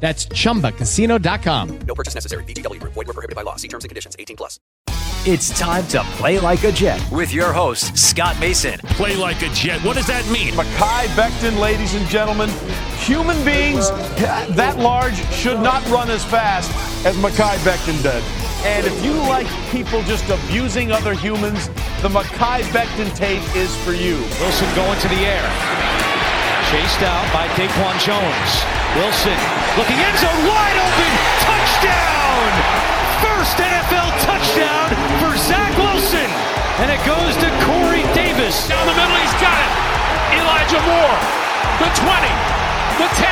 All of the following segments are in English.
That's chumbacasino.com. No purchase necessary. VGW Group. Void were prohibited by law. See terms and conditions. 18 plus. It's time to play like a Jet with your host, Scott Mason. Play like a Jet. What does that mean? Mekhi Becton, ladies and gentlemen. Human beings that large should not run as fast as Mekhi Becton did. And if you like people just abusing other humans, the Mekhi Becton tape is for you. Wilson going to the air. Chased out by Daquan Jones. Wilson looking end zone wide open. Touchdown! First NFL touchdown for Zach Wilson. And it goes to Corey Davis. Down the middle, he's got it. Elijah Moore. The 20, the 10,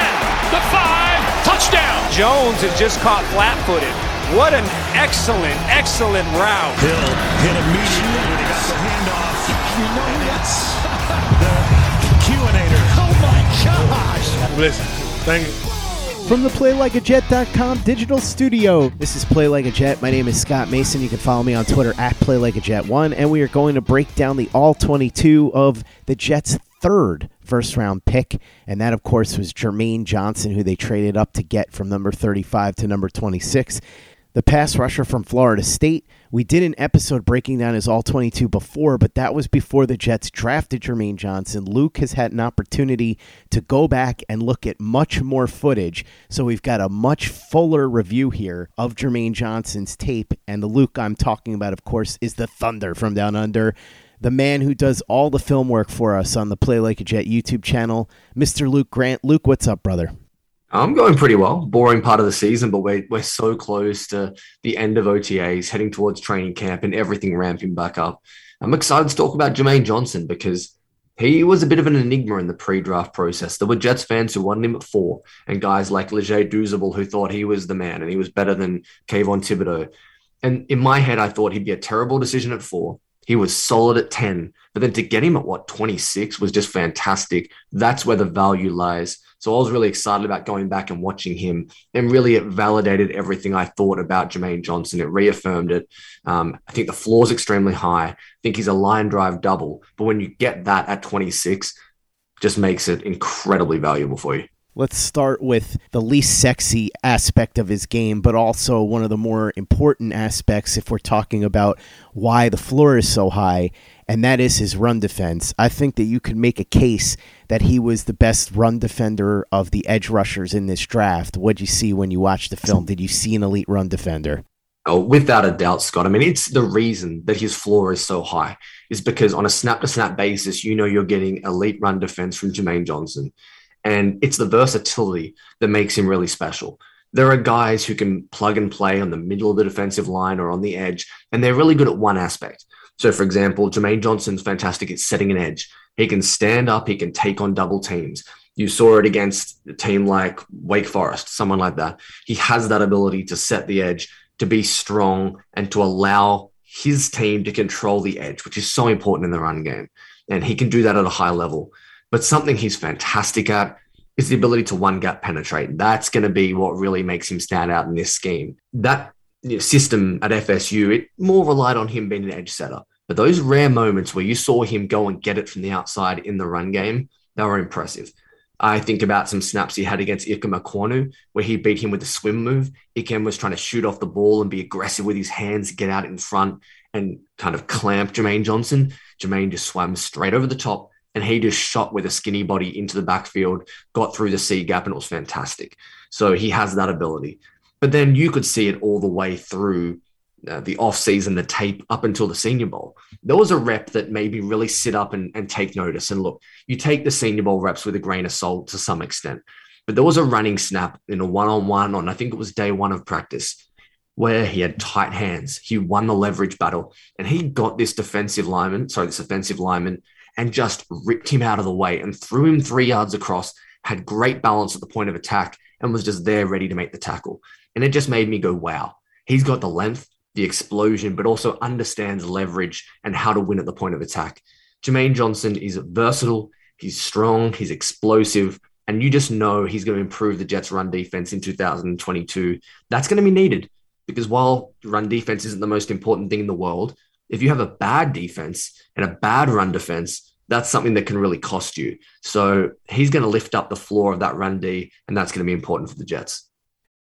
the 5. Touchdown. Jones is just caught flat footed. What an excellent, excellent route. Hill hit immediately when he got the handoff. You know and that's Listen, thank you. From the PlayLikeAJet.com digital studio, this is Play Like a Jet. My name is Scott Mason. You can follow me on Twitter at PlayLikeAJet1, and we are going to break down the all 22 of the Jets' third first round pick. And that, of course, was Jermaine Johnson, who they traded up to get from number 35 to number 26 the pass rusher from Florida State. We did an episode breaking down his all 22 before, but that was before the Jets drafted Jermaine Johnson. Luke has had an opportunity to go back and look at much more footage. So we've got a much fuller review here of Jermaine Johnson's tape. And the Luke I'm talking about, of course, is the Thunder from Down Under. The man who does all the film work for us on the Play Like a Jet YouTube channel, Mr. Luke Grant. Luke, what's up, brother? I'm going pretty well. Boring part of the season, but we're, we're so close to the end of OTAs, heading towards training camp and everything ramping back up. I'm excited to talk about Jermaine Johnson because he was a bit of an enigma in the pre-draft process. There were Jets fans who wanted him at four, and guys like Leger Douzable who thought he was the man and he was better than Kayvon Thibodeaux. And in my head, I thought he'd be a terrible decision at four. He was solid at 10, but then to get him at what 26 was just fantastic. That's where the value lies. So I was really excited about going back and watching him, and really it validated everything I thought about Jermaine Johnson. It reaffirmed it. Um, I think the floor is extremely high. I think he's a line drive double, but when you get that at 26, just makes it incredibly valuable for you. Let's start with the least sexy aspect of his game, but also one of the more important aspects if we're talking about why the floor is so high, and that is his run defense. I think that you could make a case that he was the best run defender of the edge rushers in this draft. What'd you see when you watched the film? Did you see an elite run defender? Oh, without a doubt, Scott. I mean, it's the reason that his floor is so high is because on a snap to snap basis, you know you're getting elite run defense from Jermaine Johnson. And it's the versatility that makes him really special. There are guys who can plug and play on the middle of the defensive line or on the edge, and they're really good at one aspect. So, for example, Jermaine Johnson's fantastic at setting an edge. He can stand up, he can take on double teams. You saw it against a team like Wake Forest, someone like that. He has that ability to set the edge, to be strong, and to allow his team to control the edge, which is so important in the run game. And he can do that at a high level. But something he's fantastic at is the ability to one gap penetrate. That's going to be what really makes him stand out in this scheme. That system at FSU, it more relied on him being an edge setter. But those rare moments where you saw him go and get it from the outside in the run game, they were impressive. I think about some snaps he had against Ikem Ekwonu, where he beat him with a swim move. Ikem was trying to shoot off the ball and be aggressive with his hands, get out in front and kind of clamp Jermaine Johnson. Jermaine just swam straight over the top and he just shot with a skinny body into the backfield, got through the C gap, and it was fantastic. So he has that ability. But then you could see it all the way through uh, the off season, the tape up until the Senior Bowl. There was a rep that maybe really sit up and, and take notice. And look, you take the Senior Bowl reps with a grain of salt to some extent. But there was a running snap in a one on one on, I think it was day one of practice, where he had tight hands. He won the leverage battle and he got this defensive lineman, sorry, this offensive lineman, and just ripped him out of the way and threw him three yards across, had great balance at the point of attack, and was just there ready to make the tackle. And it just made me go, wow, he's got the length, the explosion, but also understands leverage and how to win at the point of attack. Jermaine Johnson is versatile, he's strong, he's explosive, and you just know he's going to improve the Jets' run defense in 2022. That's going to be needed because while run defense isn't the most important thing in the world, if you have a bad defense and a bad run defense, that's something that can really cost you. So he's going to lift up the floor of that run D, and that's going to be important for the Jets.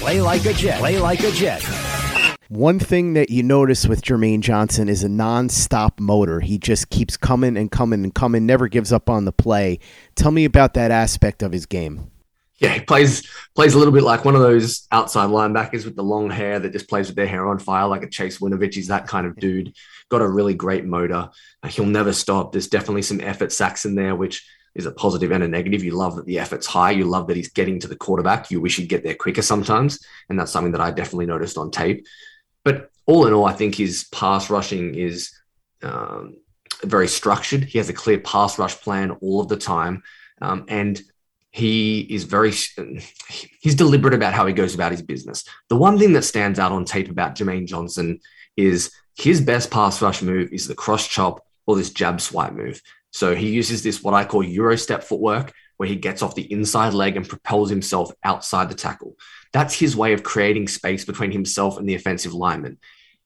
Play like a Jet. Play like a Jet. One thing that you notice with Jermaine Johnson is a non-stop motor. He just keeps coming and coming and coming, never gives up on the play. Tell me about that aspect of his game. Yeah, he plays plays a little bit like one of those outside linebackers with the long hair that just plays with their hair on fire, like a Chase Winovich. He's that kind of dude. Got a really great motor. He'll never stop. There's definitely some effort sacks in there, which is a positive and a negative. You love that the effort's high. You love that he's getting to the quarterback. You wish he'd get there quicker sometimes. And that's something that I definitely noticed on tape. But all in all, I think his pass rushing is um, very structured. He has a clear pass rush plan all of the time. Um, and he is very he's deliberate about how he goes about his business. The one thing that stands out on tape about Jermaine Johnson is his best pass rush move is the cross chop or this jab swipe move. So he uses this what I call Euro step footwork, where he gets off the inside leg and propels himself outside the tackle. That's his way of creating space between himself and the offensive lineman.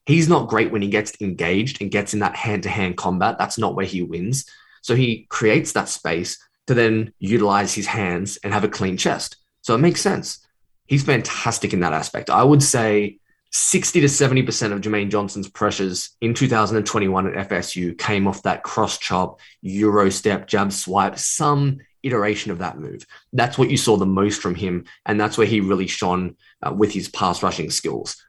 He's not great when he gets engaged and gets in that hand to hand combat. That's not where he wins. So he creates that space to then utilize his hands and have a clean chest. So it makes sense. He's fantastic in that aspect. I would say 60 to 70% of Jermaine Johnson's pressures in 2021 at FSU came off that cross chop, Euro step, jab swipe, some iteration of that move. That's what you saw the most from him, and that's where he really shone uh, with his pass rushing skills.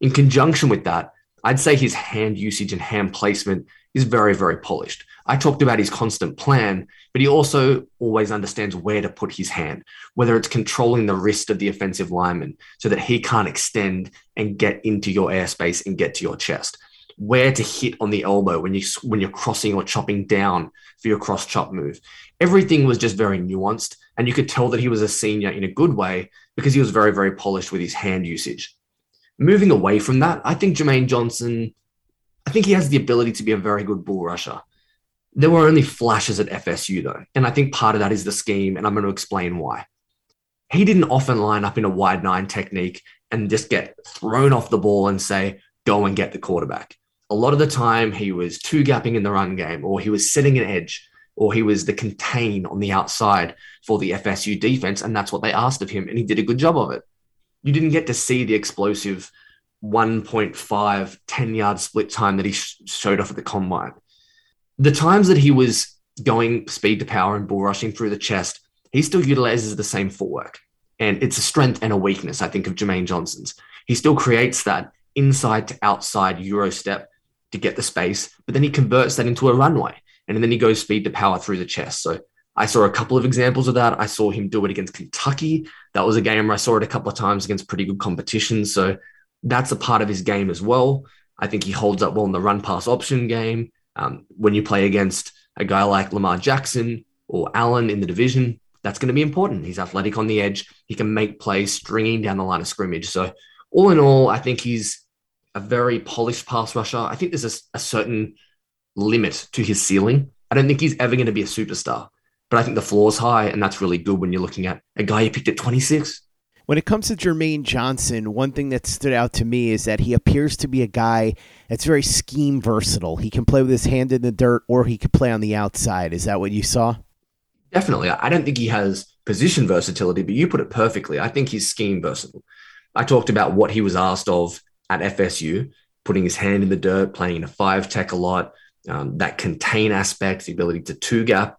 In conjunction with that, I'd say his hand usage and hand placement is very, very polished. I talked about his constant plan, but he also always understands where to put his hand, whether it's controlling the wrist of the offensive lineman so that he can't extend and get into your airspace and get to your chest, where to hit on the elbow when you when you're crossing or chopping down for your cross chop move. Everything was just very nuanced, and you could tell that he was a senior in a good way because he was very, very polished with his hand usage. Moving away from that, I think Jermaine Johnson, I think he has the ability to be a very good bull rusher. There were only flashes at FSU though, and I think part of that is the scheme, and I'm going to explain why. He didn't often line up in a wide nine technique and just get thrown off the ball and say, go and get the quarterback. A lot of the time, he was two gapping in the run game, or he was setting an edge, or he was the contain on the outside for the FSU defense, and that's what they asked of him, and he did a good job of it. You didn't get to see the explosive 1.5 10 yard split time that he sh- showed off at the combine the times that he was going speed to power and bull rushing through the chest, he still utilizes the same footwork. And it's a strength and a weakness, I think, of Jermaine Johnson's. He still creates that inside to outside Euro step to get the space, but then he converts that into a runway and then he goes speed to power through the chest. So I saw a couple of examples of that. I saw him do it against Kentucky. That was a game where I saw it a couple of times against pretty good competition. So that's a part of his game as well. I think he holds up well in the run pass option game. Um, when you play against a guy like Lamar Jackson or Allen in the division, that's going to be important. He's athletic on the edge. He can make plays stringing down the line of scrimmage. So, all in all, I think he's a very polished pass rusher. I think there's a, a certain limit to his ceiling. I don't think he's ever going to be a superstar, but I think the floor is high, and that's really good when you're looking at a guy you picked at 26. When it comes to Jermaine Johnson, one thing that stood out to me is that he appears to be a guy that's very scheme versatile. He can play with his hand in the dirt or he could play on the outside. Is that what you saw? Definitely. I don't think he has position versatility, but you put it perfectly. I think he's scheme versatile. I talked about what he was asked of at FSU, putting his hand in the dirt, playing in a five tech a lot, um, that contain aspect, the ability to two gap.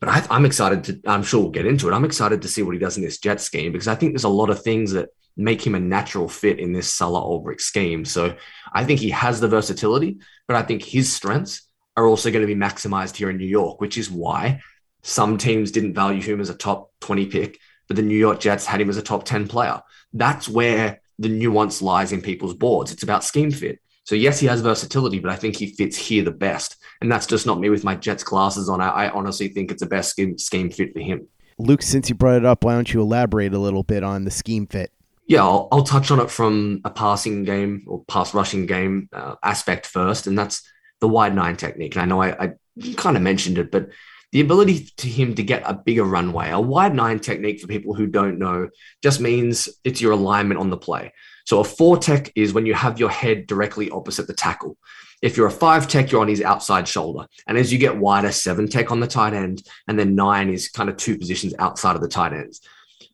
But I, am excited to, I'm sure we'll get into it. I'm excited to see what he does in this jet scheme because I think there's a lot of things that make him a natural fit in this Salah Ulbrich scheme. So I think he has the versatility, but I think his strengths are also going to be maximized here in New York, which is why some teams didn't value him as a top 20 pick, but the New York Jets had him as a top 10 player. That's where the nuance lies in people's boards. It's about scheme fit. So yes, he has versatility, but I think he fits here the best. And that's just not me with my Jets glasses on. I, I honestly think it's the best scheme, scheme fit for him. Luke, since you brought it up, why don't you elaborate a little bit on the scheme fit? Yeah, I'll, I'll touch on it from a passing game or pass rushing game uh, aspect first, and that's the wide nine technique. And I know I, I kind of mentioned it, but the ability to him to get a bigger runway, a wide nine technique for people who don't know, just means it's your alignment on the play. So a four tech is when you have your head directly opposite the tackle. If you're a five tech, you're on his outside shoulder. And as you get wider, seven tech on the tight end, and then nine is kind of two positions outside of the tight ends.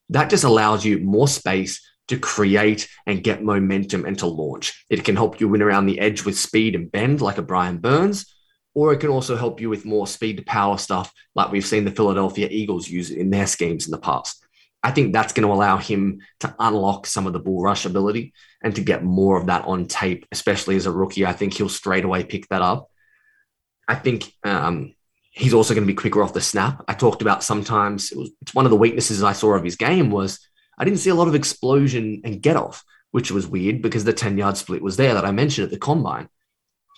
That just allows you more space to create and get momentum and to launch. It can help you win around the edge with speed and bend like a Brian Burns, or it can also help you with more speed to power stuff like we've seen the Philadelphia Eagles use in their schemes in the past. I think that's going to allow him to unlock some of the bull rush ability and to get more of that on tape, especially as a rookie. I think he'll straight away pick that up. I think um, he's also going to be quicker off the snap. I talked about sometimes it was, it's one of the weaknesses I saw of his game was I didn't see a lot of explosion and get off, which was weird because the 10 yard split was there that I mentioned at the combine.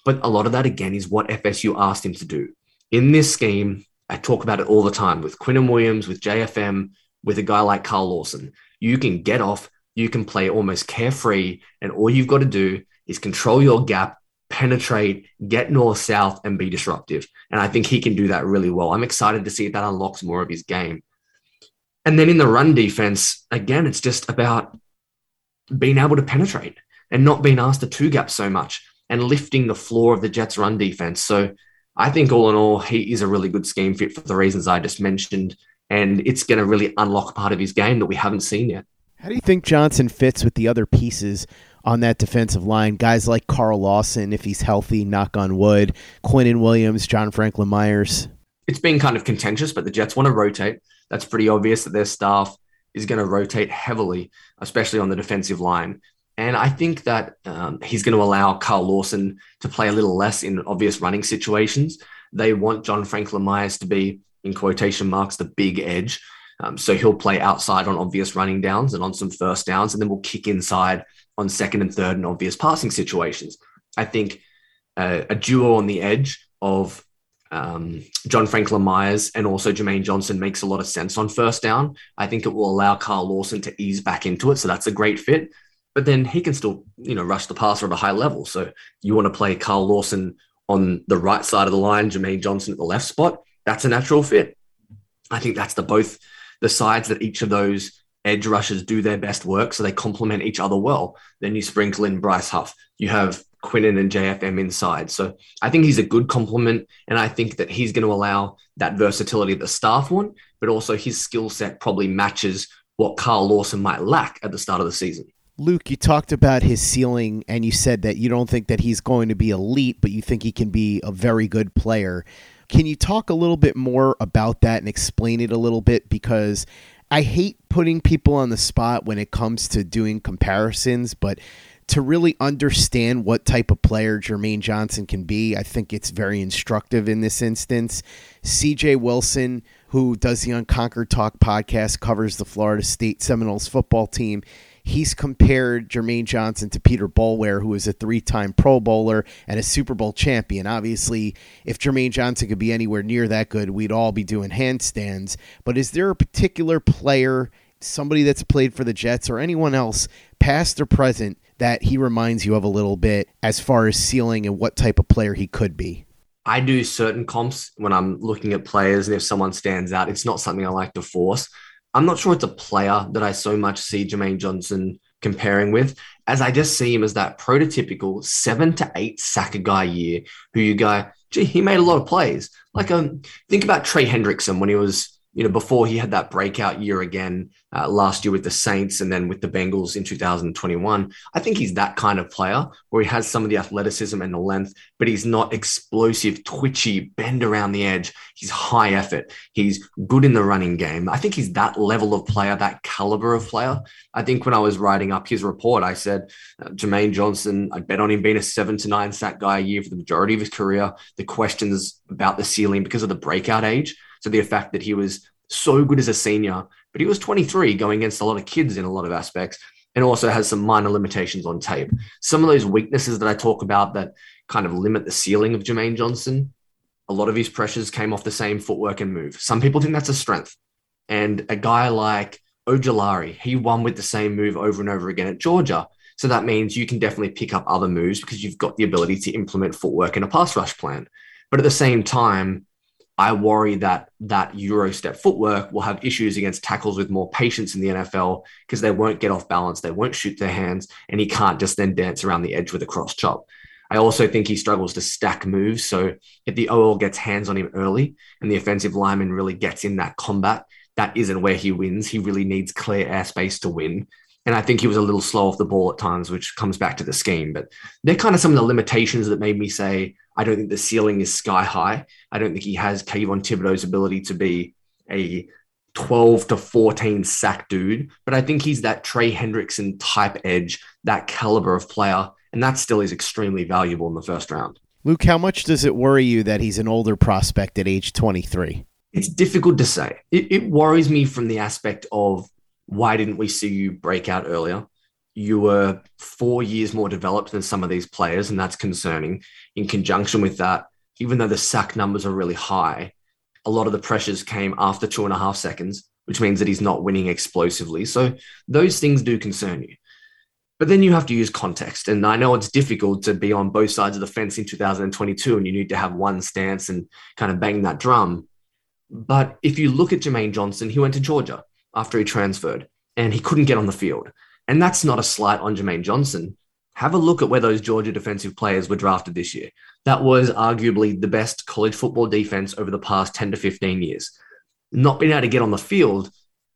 But a lot of that again is what FSU asked him to do. In this scheme, I talk about it all the time with Quinnen Williams, with JFM, with a guy like Carl Lawson. You can get off, you can play almost carefree, and all you've got to do is control your gap, penetrate, get north south, and be disruptive. And I think he can do that really well. I'm excited to see if that unlocks more of his game. And then in the run defense, again, it's just about being able to penetrate and not being asked to two gap so much and lifting the floor of the Jets' run defense. So I think all in all, he is a really good scheme fit for the reasons I just mentioned and it's going to really unlock part of his game that we haven't seen yet. How do you think Johnson fits with the other pieces on that defensive line? Guys like Carl Lawson, if he's healthy, knock on wood, Quinnen Williams, John Franklin Myers. it's been kind of contentious, but the Jets want to rotate. That's pretty obvious that their staff is going to rotate heavily, especially on the defensive line. And I think that um, he's going to allow Carl Lawson to play a little less in obvious running situations. They want John Franklin Myers to be, in quotation marks, the big edge. Um, so he'll play outside on obvious running downs and on some first downs, and then we'll kick inside on second and third and obvious passing situations. I think uh, a duo on the edge of um, John Franklin Myers and also Jermaine Johnson makes a lot of sense on first down. I think it will allow Carl Lawson to ease back into it. So that's a great fit. But then he can still, you know, rush the passer at a high level. So you want to play Carl Lawson on the right side of the line, Jermaine Johnson at the left spot. That's a natural fit. I think that's the both the sides that each of those edge rushers do their best work, so they complement each other well. Then you sprinkle in Bryce Huff. You have Quinnen and JFM inside. So I think he's a good complement, and I think that he's going to allow that versatility the staff want, but also his skill set probably matches what Carl Lawson might lack at the start of the season. Luke, you talked about his ceiling and you said that you don't think that he's going to be elite, but you think he can be a very good player. Can you talk a little bit more about that and explain it a little bit? Because I hate putting people on the spot when it comes to doing comparisons, but to really understand what type of player Jermaine Johnson can be, I think it's very instructive in this instance. CJ Wilson, who does the Unconquered Talk podcast, covers the Florida State Seminoles football team he's compared Jermaine Johnson to Peter Boulware, who is a three time Pro Bowler and a Super Bowl champion. Obviously, if Jermaine Johnson could be anywhere near that good, we'd all be doing handstands. But is there a particular player, somebody that's played for the Jets or anyone else, past or present, that he reminds you of a little bit as far as ceiling and what type of player he could be? I do certain comps when I'm looking at players, and if someone stands out, it's not something I like to force. I'm not sure it's a player that I so much see Jermaine Johnson comparing with, as I just see him as that prototypical seven to eight sack a guy year who you go, gee, he made a lot of plays. Like um, think about Trey Hendrickson when he was you know, before he had that breakout year again uh, last year with the Saints and then with the Bengals in 2021, I think he's that kind of player where he has some of the athleticism and the length, but he's not explosive, twitchy, bend around the edge. He's high effort. He's good in the running game. I think he's that level of player, that caliber of player. I think when I was writing up his report, I said uh, Jermaine Johnson, I bet on him being a seven to nine sack guy a year for the majority of his career. The questions about the ceiling because of the breakout age to the fact that he was so good as a senior, but he was 23 going against a lot of kids in a lot of aspects and also has some minor limitations on tape. Some of those weaknesses that I talk about that kind of limit the ceiling of Jermaine Johnson, a lot of his pressures came off the same footwork and move. Some people think that's a strength. And a guy like Ojulari, he won with the same move over and over again at Georgia. So that means you can definitely pick up other moves because you've got the ability to implement footwork in a pass rush plan. But at the same time, I worry that that Euro step footwork will have issues against tackles with more patience in the NFL because they won't get off balance, they won't shoot their hands, and he can't just then dance around the edge with a cross chop. I also think he struggles to stack moves. So if the OL gets hands on him early and the offensive lineman really gets in that combat, that isn't where he wins. He really needs clear airspace to win. And I think he was a little slow off the ball at times, which comes back to the scheme. But they're kind of some of the limitations that made me say, I don't think the ceiling is sky high. I don't think he has Kayvon Thibodeaux's ability to be a 12 to 14 sack dude, but I think he's that Trey Hendrickson type edge, that caliber of player, and that still is extremely valuable in the first round. Luke, how much does it worry you that he's an older prospect at age 23? It's difficult to say. It, it worries me from the aspect of why didn't we see you break out earlier? You were four years more developed than some of these players, and that's concerning. In conjunction with that, even though the sack numbers are really high, a lot of the pressures came after two and a half seconds, which means that he's not winning explosively. So those things do concern you. But then you have to use context. And I know it's difficult to be on both sides of the fence in 2022 and you need to have one stance and kind of bang that drum. But if you look at Jermaine Johnson, he went to Georgia after he transferred and he couldn't get on the field. And that's not a slight on Jermaine Johnson. Have a look at where those Georgia defensive players were drafted this year. That was arguably the best college football defense over the past 10 to 15 years. Not being able to get on the field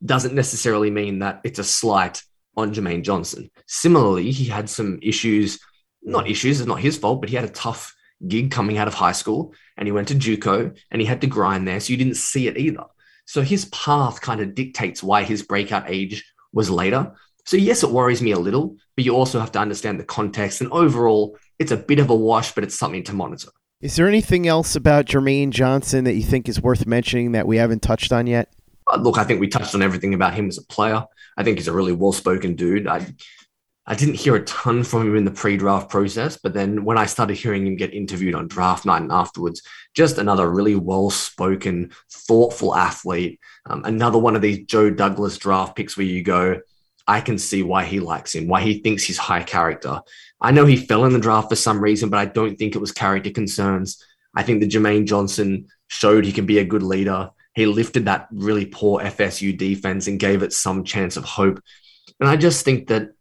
doesn't necessarily mean that it's a slight on Jermaine Johnson. Similarly, he had some issues, not issues, it's not his fault, but he had a tough gig coming out of high school and he went to JUCO and he had to grind there. So you didn't see it either. So his path kind of dictates why his breakout age was later. So, yes, it worries me a little, but you also have to understand the context. And overall, it's a bit of a wash, but it's something to monitor. Is there anything else about Jermaine Johnson that you think is worth mentioning that we haven't touched on yet? Uh, look, I think we touched on everything about him as a player. I think he's a really well spoken dude. I, I didn't hear a ton from him in the pre draft process, but then when I started hearing him get interviewed on draft night and afterwards, just another really well spoken, thoughtful athlete. Um, another one of these Joe Douglas draft picks where you go, I can see why he likes him, why he thinks he's high character. I know he fell in the draft for some reason, but I don't think it was character concerns. I think the Jermaine Johnson showed he can be a good leader. He lifted that really poor FSU defense and gave it some chance of hope. And I just think that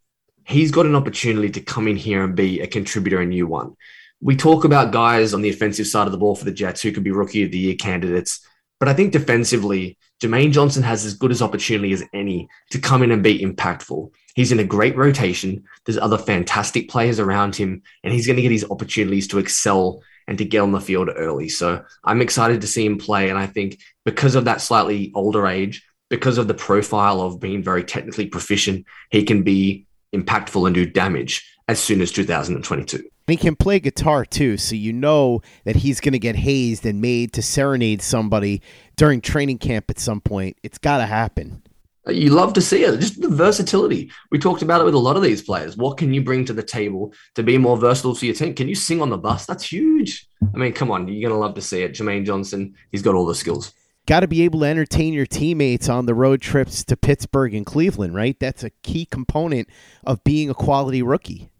he's got an opportunity to come in here and be a contributor a new one. We talk about guys on the offensive side of the ball for the Jets who could be rookie of the year candidates. But I think defensively, Jermaine Johnson has as good as opportunity as any to come in and be impactful. He's in a great rotation. There's other fantastic players around him, and he's going to get his opportunities to excel and to get on the field early. So I'm excited to see him play. And I think because of that slightly older age, because of the profile of being very technically proficient, he can be impactful and do damage as soon as 2022. And he can play guitar too, so you know that he's going to get hazed and made to serenade somebody during training camp at some point. It's got to happen. Uh, you love to see it. Just the versatility. We talked about it with a lot of these players. What can you bring to the table to be more versatile for your team? Can you sing on the bus? That's huge. I mean, come on, you're going to love to see it. Jermaine Johnson, he's got all the skills. Got to be able to entertain your teammates on the road trips to Pittsburgh and Cleveland, right? That's a key component of being a quality rookie.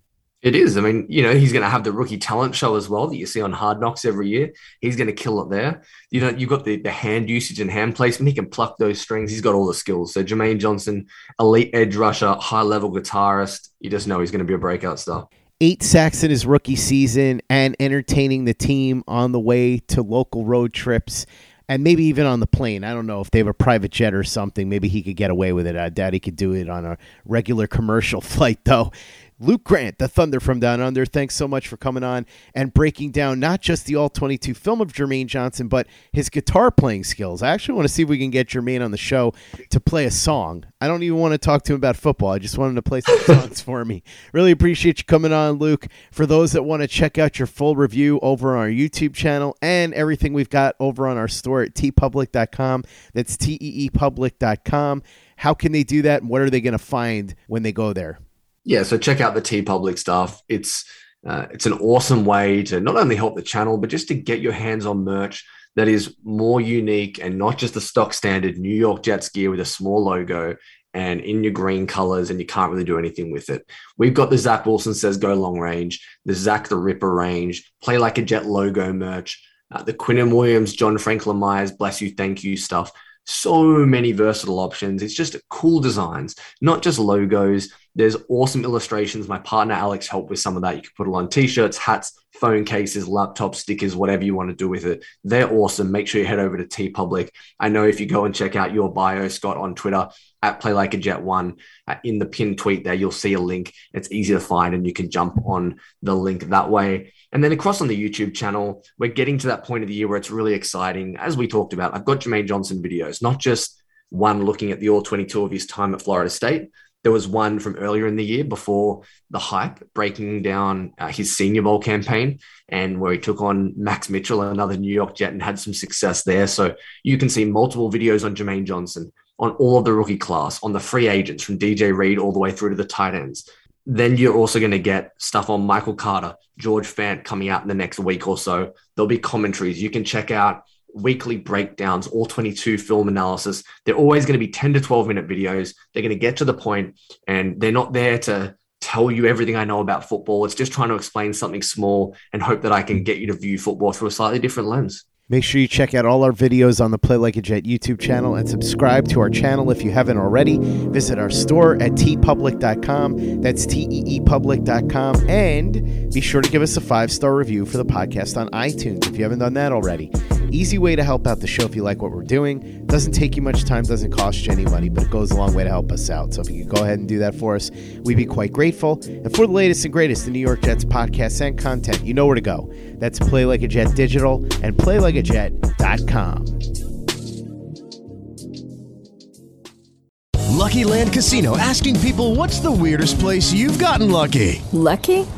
It is. I mean, you know, he's going to have the rookie talent show as well that you see on Hard Knocks every year. He's going to kill it there. You know, you've got the, the hand usage and hand placement. He can pluck those strings. He's got all the skills. So Jermaine Johnson, elite edge rusher, high level guitarist. You just know he's going to be a breakout star. Eight sacks in his rookie season and entertaining the team on the way to local road trips and maybe even on the plane. I don't know if they have a private jet or something. Maybe he could get away with it. Uh, Daddy could do it on a regular commercial flight, though. Luke Grant, the Thunder from Down Under, thanks so much for coming on and breaking down not just the All 22 film of Jermaine Johnson, but his guitar playing skills. I actually want to see if we can get Jermaine on the show to play a song. I don't even want to talk to him about football. I just want him to play some songs for me. Really appreciate you coming on, Luke. For those that want to check out your full review over on our YouTube channel and everything we've got over on our store at teepublic.com, that's teepublic.com. How can they do that and what are they going to find when they go there? Yeah, so check out the TeePublic stuff. It's uh, it's an awesome way to not only help the channel, but just to get your hands on merch that is more unique and not just the stock standard New York Jets gear with a small logo and in your green colors, and you can't really do anything with it. We've got the Zach Wilson says go long range, the Zach the Ripper range, play like a Jet logo merch, uh, the Quinnen Williams, John Franklin Myers, bless you, thank you stuff so many versatile options. It's just cool designs, not just logos. There's awesome illustrations. My partner Alex helped with some of that. You can put it on t-shirts, hats, phone cases, laptop stickers, whatever you want to do with it. They're awesome. Make sure you head over to TeePublic. I know if you go and check out your bio, Scott, on Twitter at Play Like a Jet One, uh, in the pinned tweet there, you'll see a link. It's easy to find, and you can jump on the link that way. And then across on the YouTube channel, we're getting to that point of the year where it's really exciting. As we talked about, I've got Jermaine Johnson videos, not just one looking at the all 22 of his time at Florida State. There was one from earlier in the year before the hype, breaking down uh, his Senior Bowl campaign and where he took on Max Mitchell, another New York Jet, and had some success there. So you can see multiple videos on Jermaine Johnson, on all of the rookie class, on the free agents from DJ Reed all the way through to the tight ends. Then you're also going to get stuff on Michael Carter, George Fant coming out in the next week or so. There'll be commentaries. You can check out weekly breakdowns, all 22 film analysis. They're always going to be 10 to 12 minute videos. They're going to get to the point and they're not there to tell you everything I know about football. It's just trying to explain something small and hope that I can get you to view football through a slightly different lens. Make sure you check out all our videos on the Play Like a Jet YouTube channel and subscribe to our channel if you haven't already. Visit our store at teepublic.com. That's T-E-E-public.com. And be sure to give us a five-star review for the podcast on iTunes if you haven't done that already. Easy way to help out the show if you like what we're doing. Doesn't take you much time, doesn't cost you any money, but it goes a long way to help us out. So if you could go ahead and do that for us, we'd be quite grateful. And for the latest and greatest in New York Jets podcasts and content, you know where to go. That's Play Like a Jet Digital and PlayLikeAJet.com. Lucky Land Casino asking people what's the weirdest place you've gotten lucky? Lucky?